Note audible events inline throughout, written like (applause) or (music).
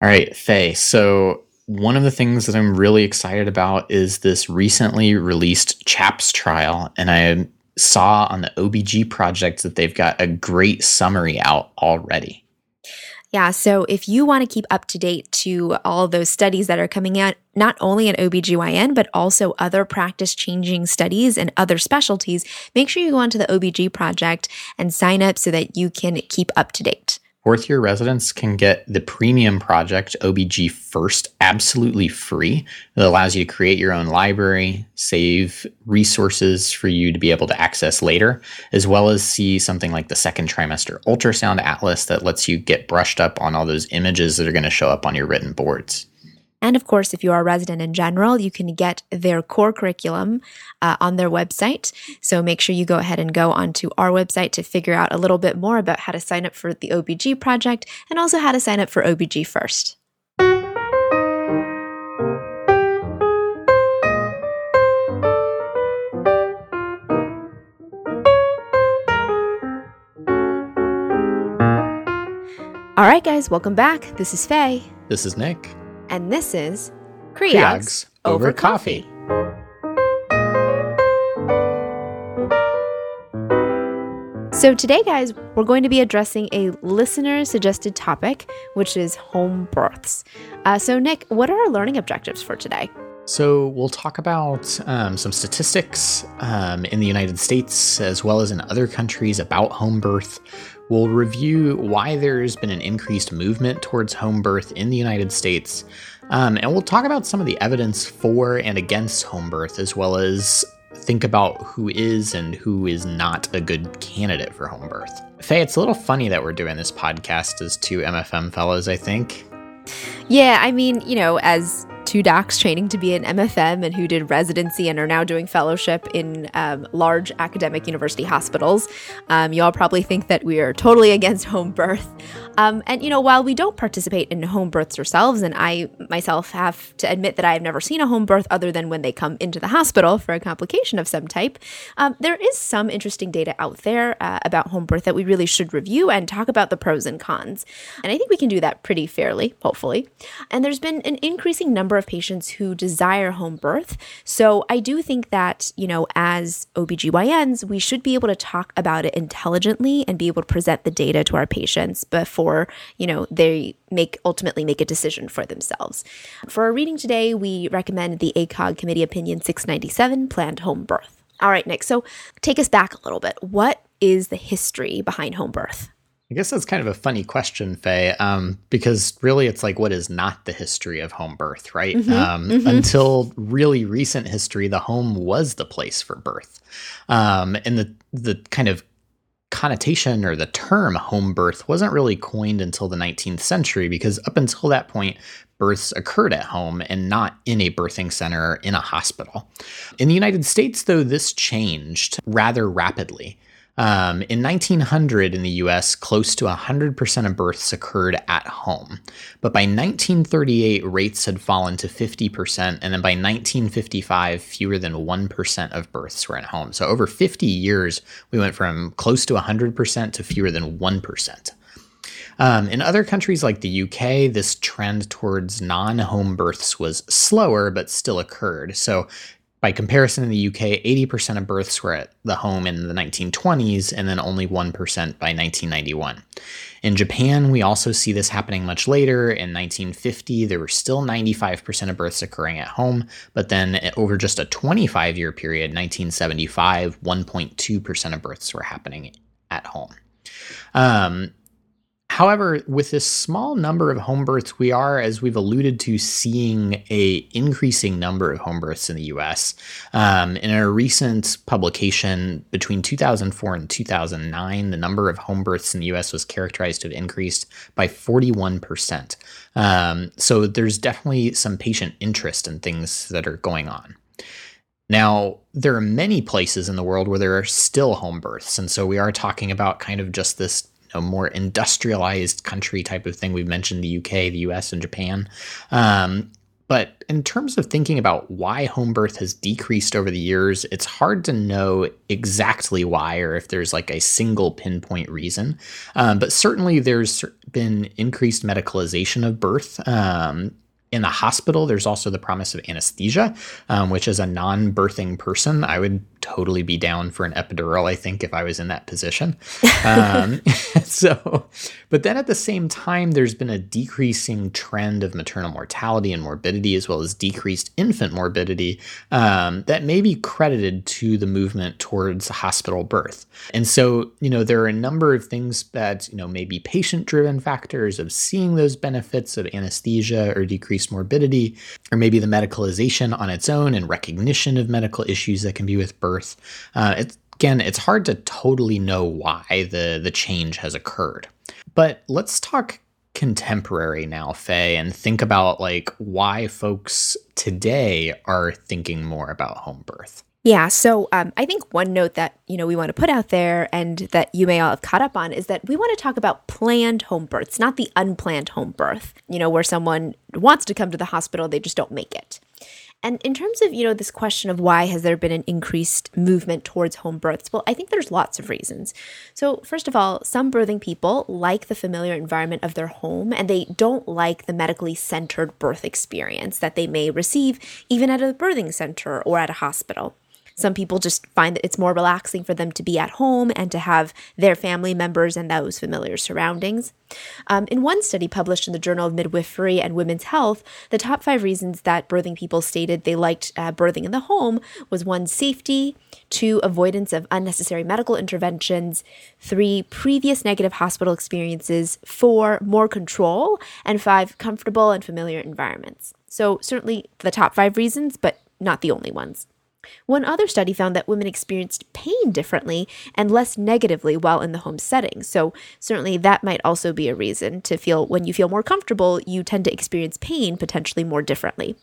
All right, Faye. So, one of the things that I'm really excited about is this recently released CHAPS trial. And I saw on the OBG project that they've got a great summary out already. Yeah, so if you want to keep up to date to all those studies that are coming out, not only in OBGYN, but also other practice changing studies and other specialties, make sure you go onto the OBG project and sign up so that you can keep up to date. Fourth year residents can get the premium project OBG First absolutely free. It allows you to create your own library, save resources for you to be able to access later, as well as see something like the second trimester ultrasound atlas that lets you get brushed up on all those images that are going to show up on your written boards. And of course, if you are a resident in general, you can get their core curriculum uh, on their website. So make sure you go ahead and go onto our website to figure out a little bit more about how to sign up for the OBG project and also how to sign up for OBG first. All right, guys, welcome back. This is Faye. This is Nick and this is Creogs, over, over coffee. So, today, guys, we're going to be addressing a listener suggested topic, which is home births. Uh, so, Nick, what are our learning objectives for today? So, we'll talk about um, some statistics um, in the United States as well as in other countries about home birth. We'll review why there's been an increased movement towards home birth in the United States, um, and we'll talk about some of the evidence for and against home birth, as well as think about who is and who is not a good candidate for home birth. Faye, it's a little funny that we're doing this podcast as two MFM fellows, I think. Yeah, I mean, you know, as two docs training to be an MFM and who did residency and are now doing fellowship in um, large academic university hospitals. Um, you all probably think that we are totally against home birth. Um, and, you know, while we don't participate in home births ourselves, and I myself have to admit that I have never seen a home birth other than when they come into the hospital for a complication of some type, um, there is some interesting data out there uh, about home birth that we really should review and talk about the pros and cons. And I think we can do that pretty fairly, hopefully. And there's been an increasing number of patients who desire home birth. So I do think that, you know, as OBGYNs, we should be able to talk about it intelligently and be able to present the data to our patients before, you know, they make ultimately make a decision for themselves. For our reading today, we recommend the ACOG Committee Opinion 697, Planned Home Birth. All right, Nick, so take us back a little bit. What is the history behind home birth? I guess that's kind of a funny question, Faye, um, because really it's like, what is not the history of home birth, right? Mm-hmm, um, mm-hmm. Until really recent history, the home was the place for birth. Um, and the, the kind of connotation or the term home birth wasn't really coined until the 19th century, because up until that point, births occurred at home and not in a birthing center in a hospital. In the United States, though, this changed rather rapidly. Um, in 1900 in the US, close to 100% of births occurred at home. But by 1938, rates had fallen to 50%, and then by 1955, fewer than 1% of births were at home. So over 50 years, we went from close to 100% to fewer than 1%. Um, in other countries like the UK, this trend towards non home births was slower, but still occurred. So by comparison, in the UK, 80% of births were at the home in the 1920s, and then only 1% by 1991. In Japan, we also see this happening much later. In 1950, there were still 95% of births occurring at home, but then over just a 25 year period, 1975, 1.2% of births were happening at home. Um, However, with this small number of home births, we are, as we've alluded to, seeing a increasing number of home births in the U.S. Um, in a recent publication between 2004 and 2009, the number of home births in the U.S. was characterized to have increased by 41 percent. Um, so there's definitely some patient interest in things that are going on. Now, there are many places in the world where there are still home births. And so we are talking about kind of just this a more industrialized country type of thing. We've mentioned the UK, the US, and Japan. Um, But in terms of thinking about why home birth has decreased over the years, it's hard to know exactly why or if there's like a single pinpoint reason. Um, but certainly there's been increased medicalization of birth. Um, in the hospital, there's also the promise of anesthesia, um, which as a non birthing person, I would totally be down for an epidural, I think, if I was in that position. (laughs) Um, (laughs) so, but then at the same time, there's been a decreasing trend of maternal mortality and morbidity, as well as decreased infant morbidity, um, that may be credited to the movement towards hospital birth. And so, you know, there are a number of things that, you know, may be patient driven factors of seeing those benefits of anesthesia or decreased morbidity, or maybe the medicalization on its own and recognition of medical issues that can be with birth birth. Uh, it's, again, it's hard to totally know why the, the change has occurred. But let's talk contemporary now, Faye, and think about like why folks today are thinking more about home birth. Yeah, so um, I think one note that you know we want to put out there and that you may all have caught up on is that we want to talk about planned home births, not the unplanned home birth. You know, where someone wants to come to the hospital, they just don't make it. And in terms of, you know, this question of why has there been an increased movement towards home births? Well, I think there's lots of reasons. So, first of all, some birthing people like the familiar environment of their home and they don't like the medically centered birth experience that they may receive even at a birthing center or at a hospital. Some people just find that it's more relaxing for them to be at home and to have their family members and those familiar surroundings. Um, in one study published in the Journal of Midwifery and Women's Health, the top five reasons that birthing people stated they liked uh, birthing in the home was one, safety, two, avoidance of unnecessary medical interventions, three, previous negative hospital experiences, four, more control, and five, comfortable and familiar environments. So, certainly the top five reasons, but not the only ones. One other study found that women experienced pain differently and less negatively while in the home setting. So, certainly that might also be a reason to feel when you feel more comfortable, you tend to experience pain potentially more differently.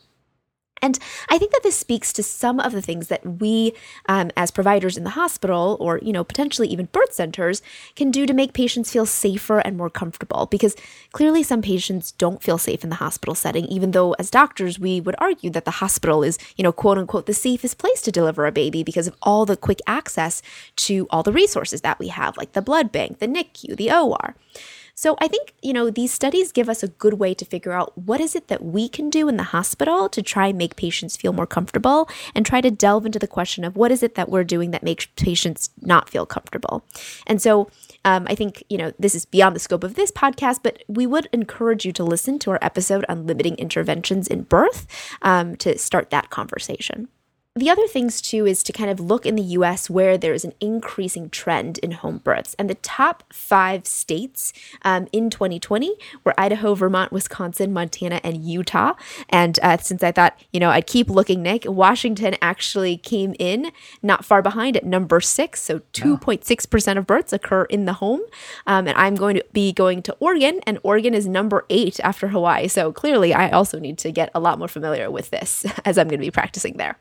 And I think that this speaks to some of the things that we, um, as providers in the hospital, or you know, potentially even birth centers, can do to make patients feel safer and more comfortable. Because clearly, some patients don't feel safe in the hospital setting, even though, as doctors, we would argue that the hospital is, you know, quote unquote, the safest place to deliver a baby because of all the quick access to all the resources that we have, like the blood bank, the NICU, the OR. So I think, you know, these studies give us a good way to figure out what is it that we can do in the hospital to try and make patients feel more comfortable and try to delve into the question of what is it that we're doing that makes patients not feel comfortable. And so um, I think, you know, this is beyond the scope of this podcast, but we would encourage you to listen to our episode on limiting interventions in birth um, to start that conversation. The other things too is to kind of look in the US where there is an increasing trend in home births. And the top five states um, in 2020 were Idaho, Vermont, Wisconsin, Montana, and Utah. And uh, since I thought, you know, I'd keep looking, Nick, Washington actually came in not far behind at number six. So 2.6% of births occur in the home. Um, and I'm going to be going to Oregon, and Oregon is number eight after Hawaii. So clearly, I also need to get a lot more familiar with this (laughs) as I'm going to be practicing there.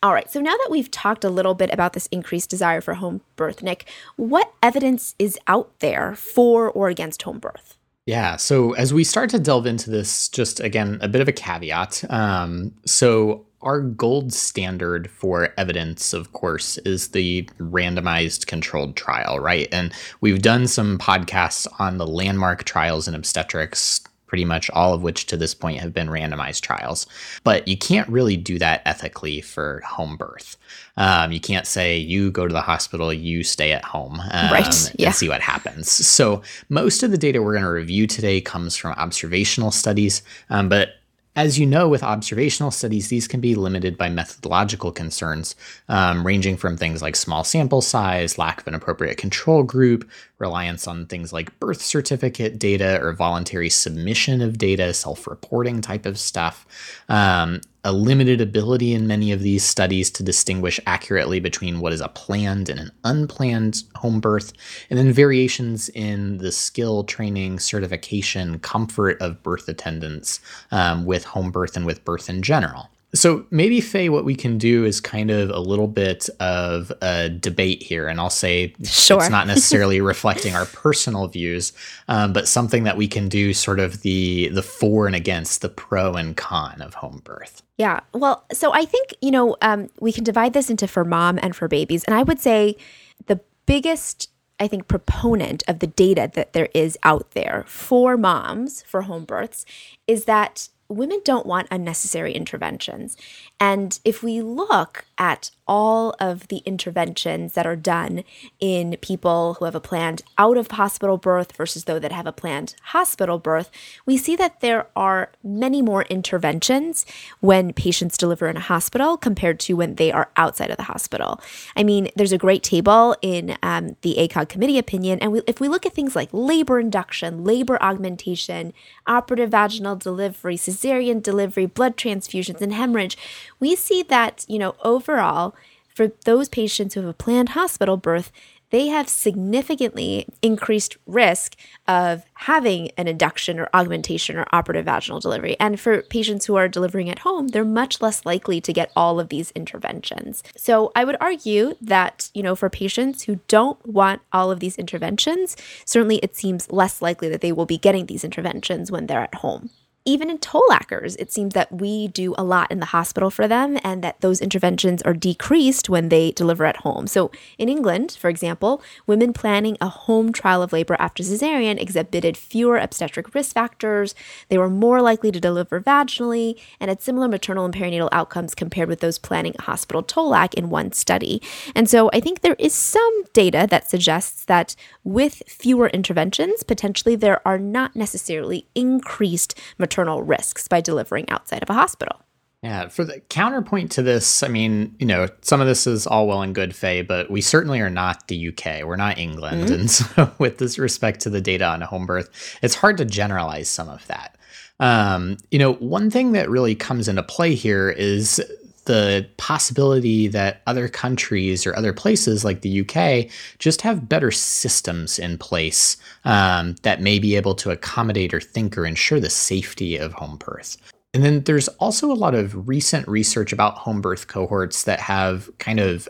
All right, so now that we've talked a little bit about this increased desire for home birth, Nick, what evidence is out there for or against home birth? Yeah, so as we start to delve into this, just again, a bit of a caveat. Um, so, our gold standard for evidence, of course, is the randomized controlled trial, right? And we've done some podcasts on the landmark trials in obstetrics pretty much all of which to this point have been randomized trials. But you can't really do that ethically for home birth. Um, you can't say you go to the hospital, you stay at home, um, right? Yeah. And see what happens. So most of the data we're going to review today comes from observational studies, um, but as you know, with observational studies, these can be limited by methodological concerns, um, ranging from things like small sample size, lack of an appropriate control group, reliance on things like birth certificate data or voluntary submission of data, self reporting type of stuff. Um, a limited ability in many of these studies to distinguish accurately between what is a planned and an unplanned home birth, and then variations in the skill, training, certification, comfort of birth attendants um, with home birth and with birth in general. So maybe Faye, what we can do is kind of a little bit of a debate here, and I'll say sure. it's not necessarily reflecting our personal views, um, but something that we can do, sort of the the for and against, the pro and con of home birth. Yeah, well, so I think you know um, we can divide this into for mom and for babies, and I would say the biggest I think, proponent of the data that there is out there for moms for home births is that women don't want unnecessary interventions. And if we look at all of the interventions that are done in people who have a planned out of hospital birth versus those that have a planned hospital birth, we see that there are many more interventions when patients deliver in a hospital compared to when they are outside of the hospital. I mean, there's a great table in um, the ACOG committee opinion, and we, if we look at things like labor induction, labor augmentation, operative vaginal delivery, cesarean delivery, blood transfusions, and hemorrhage, we see that, you know, overall, for those patients who have a planned hospital birth, they have significantly increased risk of having an induction or augmentation or operative vaginal delivery. And for patients who are delivering at home, they're much less likely to get all of these interventions. So I would argue that, you know, for patients who don't want all of these interventions, certainly it seems less likely that they will be getting these interventions when they're at home even in TOLACers, it seems that we do a lot in the hospital for them and that those interventions are decreased when they deliver at home. So in England, for example, women planning a home trial of labor after cesarean exhibited fewer obstetric risk factors, they were more likely to deliver vaginally, and had similar maternal and perinatal outcomes compared with those planning a hospital TOLAC in one study. And so I think there is some data that suggests that with fewer interventions, potentially there are not necessarily increased maternal maternal risks by delivering outside of a hospital. Yeah, for the counterpoint to this, I mean, you know, some of this is all well and good, Faye, but we certainly are not the UK. We're not England. Mm-hmm. And (laughs) so, with this respect to the data on home birth, it's hard to generalize some of that. Um, you know, one thing that really comes into play here is the possibility that other countries or other places like the UK just have better systems in place um, that may be able to accommodate or think or ensure the safety of home birth. And then there's also a lot of recent research about home birth cohorts that have kind of,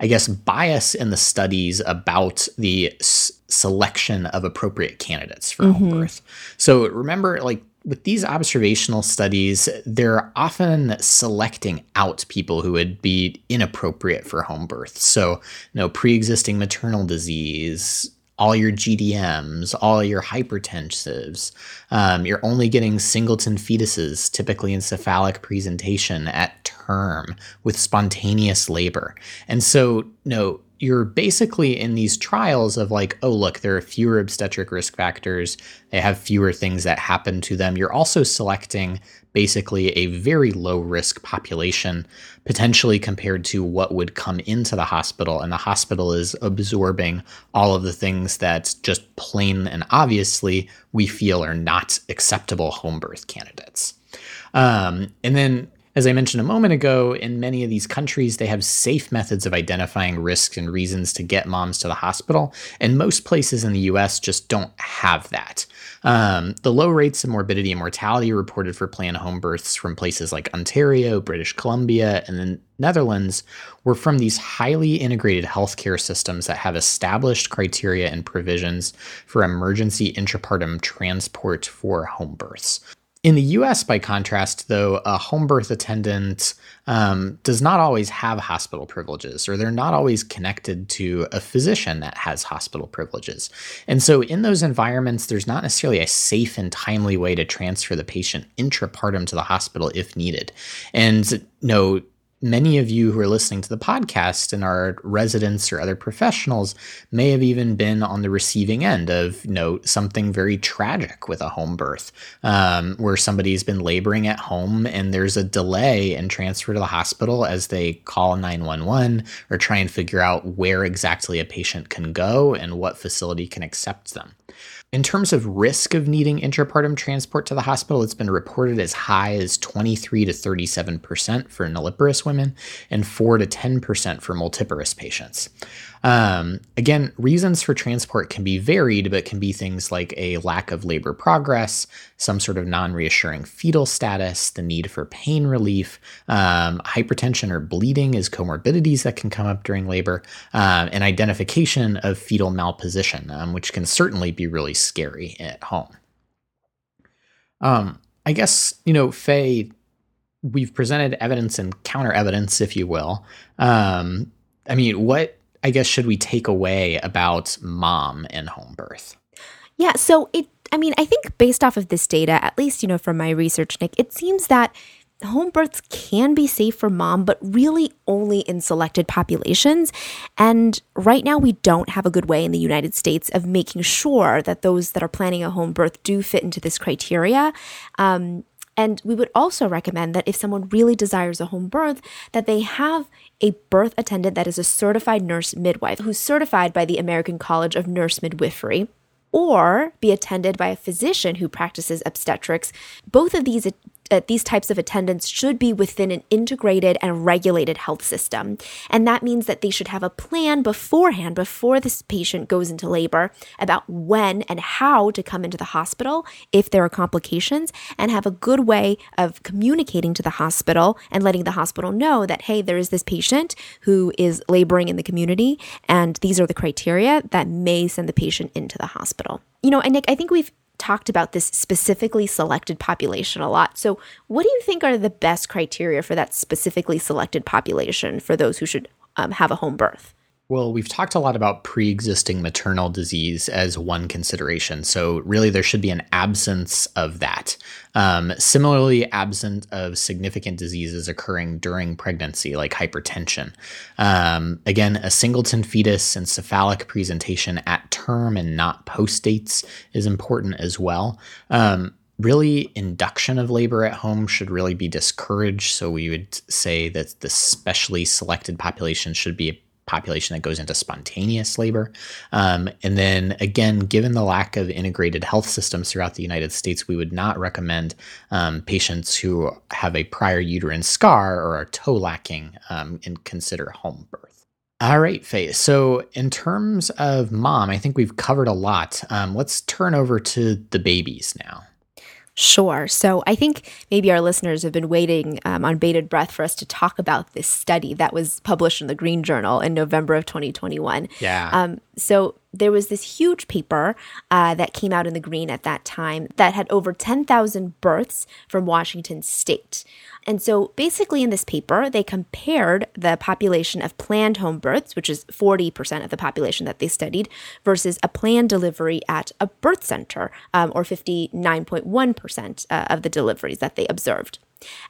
I guess, bias in the studies about the s- selection of appropriate candidates for mm-hmm. home birth. So remember, like with these observational studies, they're often selecting out people who would be inappropriate for home birth. So, you know, pre-existing maternal disease, all your GDMs, all your hypertensives. Um, you're only getting singleton fetuses, typically in cephalic presentation at term with spontaneous labor. And so, you know, you're basically in these trials of like, oh, look, there are fewer obstetric risk factors. They have fewer things that happen to them. You're also selecting basically a very low risk population, potentially compared to what would come into the hospital. And the hospital is absorbing all of the things that just plain and obviously we feel are not acceptable home birth candidates. Um, and then as I mentioned a moment ago, in many of these countries, they have safe methods of identifying risks and reasons to get moms to the hospital, and most places in the US just don't have that. Um, the low rates of morbidity and mortality reported for planned home births from places like Ontario, British Columbia, and the Netherlands were from these highly integrated healthcare systems that have established criteria and provisions for emergency intrapartum transport for home births. In the US, by contrast, though, a home birth attendant um, does not always have hospital privileges, or they're not always connected to a physician that has hospital privileges. And so, in those environments, there's not necessarily a safe and timely way to transfer the patient intrapartum to the hospital if needed. And know, many of you who are listening to the podcast and are residents or other professionals may have even been on the receiving end of you know something very tragic with a home birth um, where somebody's been laboring at home and there's a delay in transfer to the hospital as they call 911 or try and figure out where exactly a patient can go and what facility can accept them in terms of risk of needing intrapartum transport to the hospital, it's been reported as high as 23 to 37% for nulliparous women and 4 to 10% for multiparous patients. Um, again, reasons for transport can be varied, but can be things like a lack of labor progress, some sort of non reassuring fetal status, the need for pain relief, um, hypertension or bleeding as comorbidities that can come up during labor, um, and identification of fetal malposition, um, which can certainly be really scary at home. Um, I guess, you know, Faye, we've presented evidence and counter evidence, if you will. Um, I mean, what I guess should we take away about mom and home birth? Yeah, so it I mean, I think based off of this data, at least, you know, from my research, Nick, it seems that home births can be safe for mom, but really only in selected populations. And right now, we don't have a good way in the United States of making sure that those that are planning a home birth do fit into this criteria. Um, and we would also recommend that if someone really desires a home birth, that they have a birth attendant that is a certified nurse midwife who's certified by the American College of Nurse Midwifery or be attended by a physician who practices obstetrics. Both of these uh, these types of attendants should be within an integrated and regulated health system. And that means that they should have a plan beforehand, before this patient goes into labor, about when and how to come into the hospital if there are complications, and have a good way of communicating to the hospital and letting the hospital know that, hey, there is this patient who is laboring in the community, and these are the criteria that may send the patient into the hospital. You know, and Nick, I think we've talked about this specifically selected population a lot. So, what do you think are the best criteria for that specifically selected population for those who should um, have a home birth? Well, we've talked a lot about pre existing maternal disease as one consideration. So, really, there should be an absence of that. Um, similarly, absent of significant diseases occurring during pregnancy, like hypertension. Um, again, a singleton fetus and cephalic presentation at term and not post dates is important as well. Um, really induction of labor at home should really be discouraged so we would say that the specially selected population should be population that goes into spontaneous labor. Um, and then again, given the lack of integrated health systems throughout the United States, we would not recommend um, patients who have a prior uterine scar or are TOLACing um, and consider home birth. All right, Faye. So, in terms of mom, I think we've covered a lot. Um, let's turn over to the babies now. Sure. So I think maybe our listeners have been waiting um, on bated breath for us to talk about this study that was published in the Green Journal in November of 2021. Yeah. Um, so there was this huge paper uh, that came out in the Green at that time that had over 10,000 births from Washington state. And so basically, in this paper, they compared the population of planned home births, which is 40% of the population that they studied, versus a planned delivery at a birth center, um, or 59.1% uh, of the deliveries that they observed.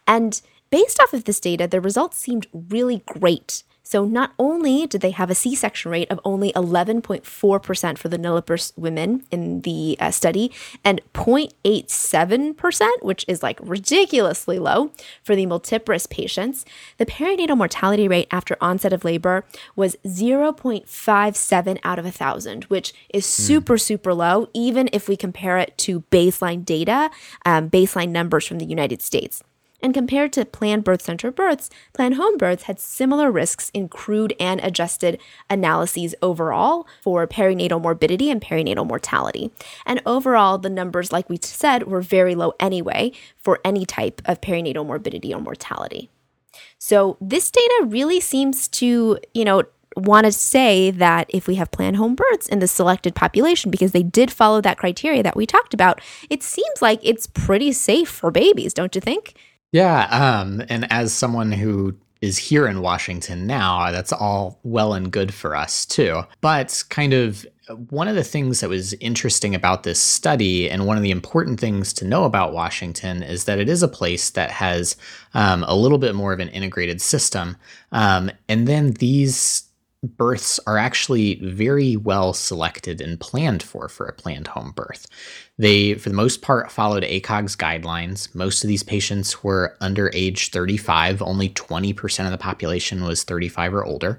And based off of this data, the results seemed really great. So not only did they have a C-section rate of only 11.4% for the nulliparous women in the uh, study and 0.87%, which is like ridiculously low for the multiparous patients, the perinatal mortality rate after onset of labor was 0.57 out of a 1,000, which is hmm. super, mm. super low, even if we compare it to baseline data, um, baseline numbers from the United States. And compared to planned birth center births, planned home births had similar risks in crude and adjusted analyses overall for perinatal morbidity and perinatal mortality. And overall, the numbers, like we said, were very low anyway for any type of perinatal morbidity or mortality. So this data really seems to, you know, want to say that if we have planned home births in the selected population, because they did follow that criteria that we talked about, it seems like it's pretty safe for babies, don't you think? Yeah, um, and as someone who is here in Washington now, that's all well and good for us too. But kind of one of the things that was interesting about this study, and one of the important things to know about Washington, is that it is a place that has um, a little bit more of an integrated system. Um, and then these births are actually very well selected and planned for for a planned home birth. They, for the most part, followed ACOG's guidelines. Most of these patients were under age 35. Only 20% of the population was 35 or older.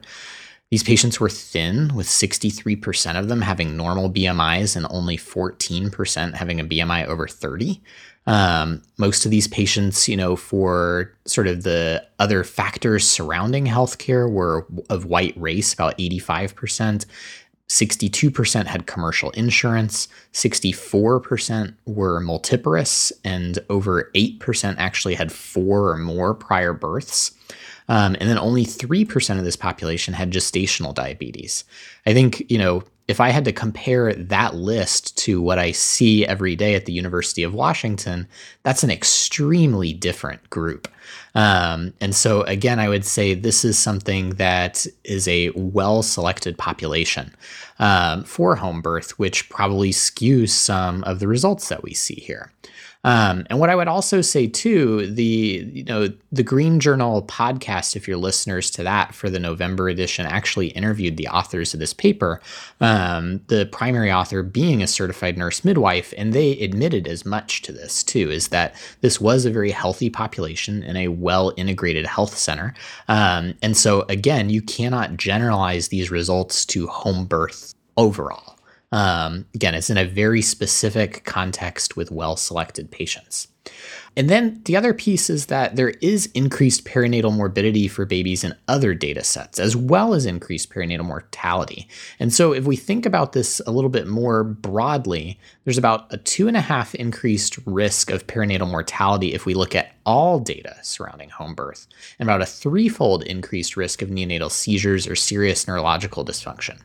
These patients were thin, with 63% of them having normal BMIs and only 14% having a BMI over 30. Um, most of these patients, you know, for sort of the other factors surrounding healthcare were of white race, about 85%. 62% had commercial insurance, 64% were multiparous, and over 8% actually had four or more prior births. Um, and then only 3% of this population had gestational diabetes. I think, you know, if I had to compare that list to what I see every day at the University of Washington, that's an extremely different group. Um, and so, again, I would say this is something that is a well selected population um, for home birth, which probably skews some of the results that we see here. Um, and what I would also say too, the you know the Green Journal podcast, if you're listeners to that for the November edition, actually interviewed the authors of this paper. Um, the primary author being a certified nurse midwife, and they admitted as much to this too, is that this was a very healthy population in a well integrated health center. Um, and so again, you cannot generalize these results to home birth overall. Um, again, it's in a very specific context with well selected patients. And then the other piece is that there is increased perinatal morbidity for babies in other data sets, as well as increased perinatal mortality. And so, if we think about this a little bit more broadly, there's about a two and a half increased risk of perinatal mortality if we look at all data surrounding home birth, and about a threefold increased risk of neonatal seizures or serious neurological dysfunction.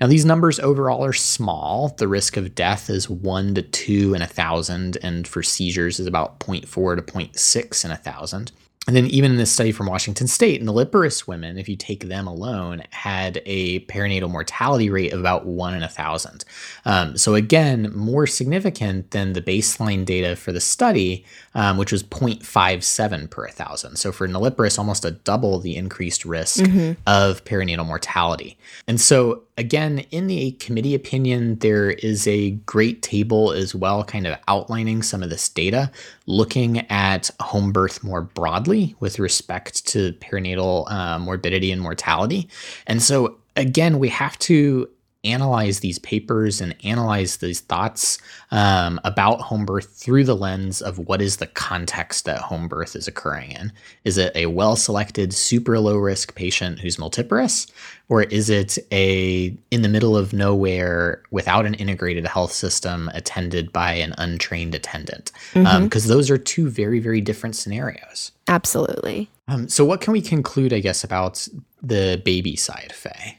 Now, these numbers overall are small. The risk of death is 1 to 2 in a thousand, and for seizures is about 0.4 to 0.6 in a thousand. And then, even in this study from Washington State, nulliparous women, if you take them alone, had a perinatal mortality rate of about one in a thousand. Um, so, again, more significant than the baseline data for the study, um, which was 0.57 per thousand. So, for nulliparous, almost a double the increased risk mm-hmm. of perinatal mortality. And so, again, in the committee opinion, there is a great table as well, kind of outlining some of this data, looking at home birth more broadly with respect to perinatal uh, morbidity and mortality. And so, again, we have to analyze these papers and analyze these thoughts um, about home birth through the lens of what is the context that home birth is occurring in. Is it a well selected, super low risk patient who's multiparous? Or is it a in the middle of nowhere without an integrated health system attended by an untrained attendant? Because mm-hmm. um, those are two very, very different scenarios. Absolutely. Um, so, what can we conclude, I guess, about the baby side, Faye?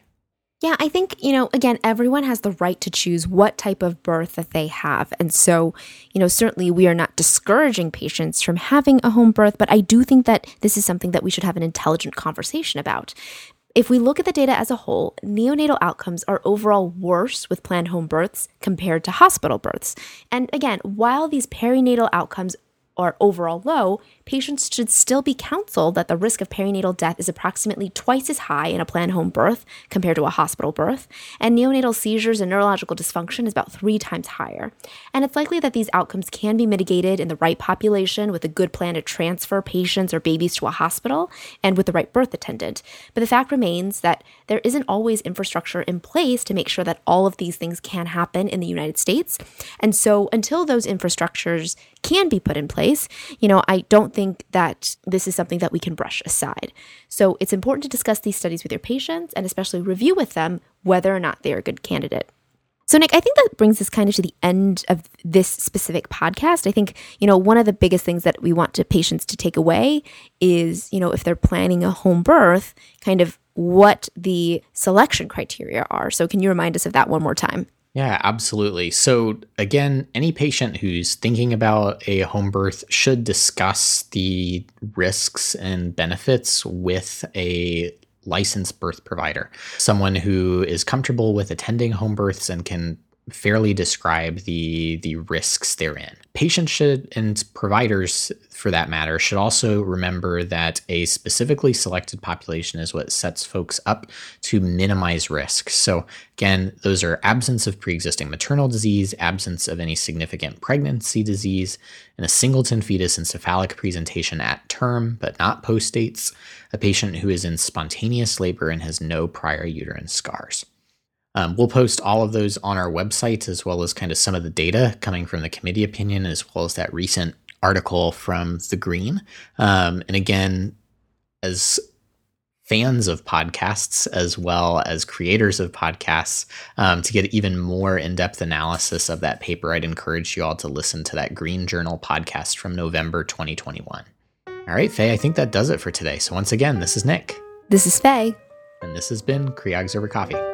Yeah, I think, you know, again, everyone has the right to choose what type of birth that they have. And so, you know, certainly we are not discouraging patients from having a home birth, but I do think that this is something that we should have an intelligent conversation about. If we look at the data as a whole, neonatal outcomes are overall worse with planned home births compared to hospital births. And again, while these perinatal outcomes are overall low, patients should still be counseled that the risk of perinatal death is approximately twice as high in a planned home birth compared to a hospital birth, and neonatal seizures and neurological dysfunction is about three times higher. And it's likely that these outcomes can be mitigated in the right population with a good plan to transfer patients or babies to a hospital and with the right birth attendant. But the fact remains that there isn't always infrastructure in place to make sure that all of these things can happen in the United States. And so until those infrastructures can be put in place, you know, I don't think that this is something that we can brush aside. So it's important to discuss these studies with your patients and especially review with them whether or not they are a good candidate. So, Nick, I think that brings us kind of to the end of this specific podcast. I think, you know, one of the biggest things that we want to patients to take away is, you know, if they're planning a home birth, kind of what the selection criteria are. So, can you remind us of that one more time? Yeah, absolutely. So, again, any patient who's thinking about a home birth should discuss the risks and benefits with a licensed birth provider, someone who is comfortable with attending home births and can fairly describe the the risks therein. Patients should and providers for that matter should also remember that a specifically selected population is what sets folks up to minimize risk. So again, those are absence of pre-existing maternal disease, absence of any significant pregnancy disease, and a singleton fetus and cephalic presentation at term but not postdates, a patient who is in spontaneous labor and has no prior uterine scars. Um, we'll post all of those on our website, as well as kind of some of the data coming from the committee opinion, as well as that recent article from The Green. Um, and again, as fans of podcasts as well as creators of podcasts um, to get even more in-depth analysis of that paper i'd encourage you all to listen to that green journal podcast from november 2021 all right faye i think that does it for today. So once again this is nick. This is faye. And this has been creogs over coffee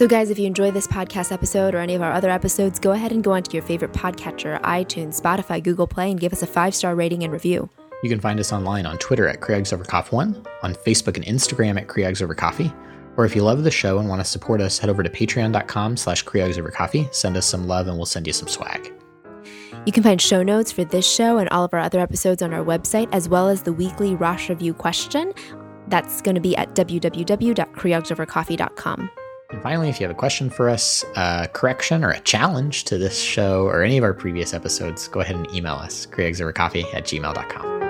So, guys, if you enjoy this podcast episode or any of our other episodes, go ahead and go onto your favorite podcatcher, iTunes, Spotify, Google Play, and give us a five star rating and review. You can find us online on Twitter at CreogsOverCoff1, on Facebook and Instagram at CreogsOverCoffee, or if you love the show and want to support us, head over to patreon.com slash CreogsOverCoffee, send us some love, and we'll send you some swag. You can find show notes for this show and all of our other episodes on our website, as well as the weekly Rosh Review question. That's going to be at www.creogsovercoffee.com. And finally, if you have a question for us, a correction, or a challenge to this show or any of our previous episodes, go ahead and email us, creogsovercoffee at gmail.com.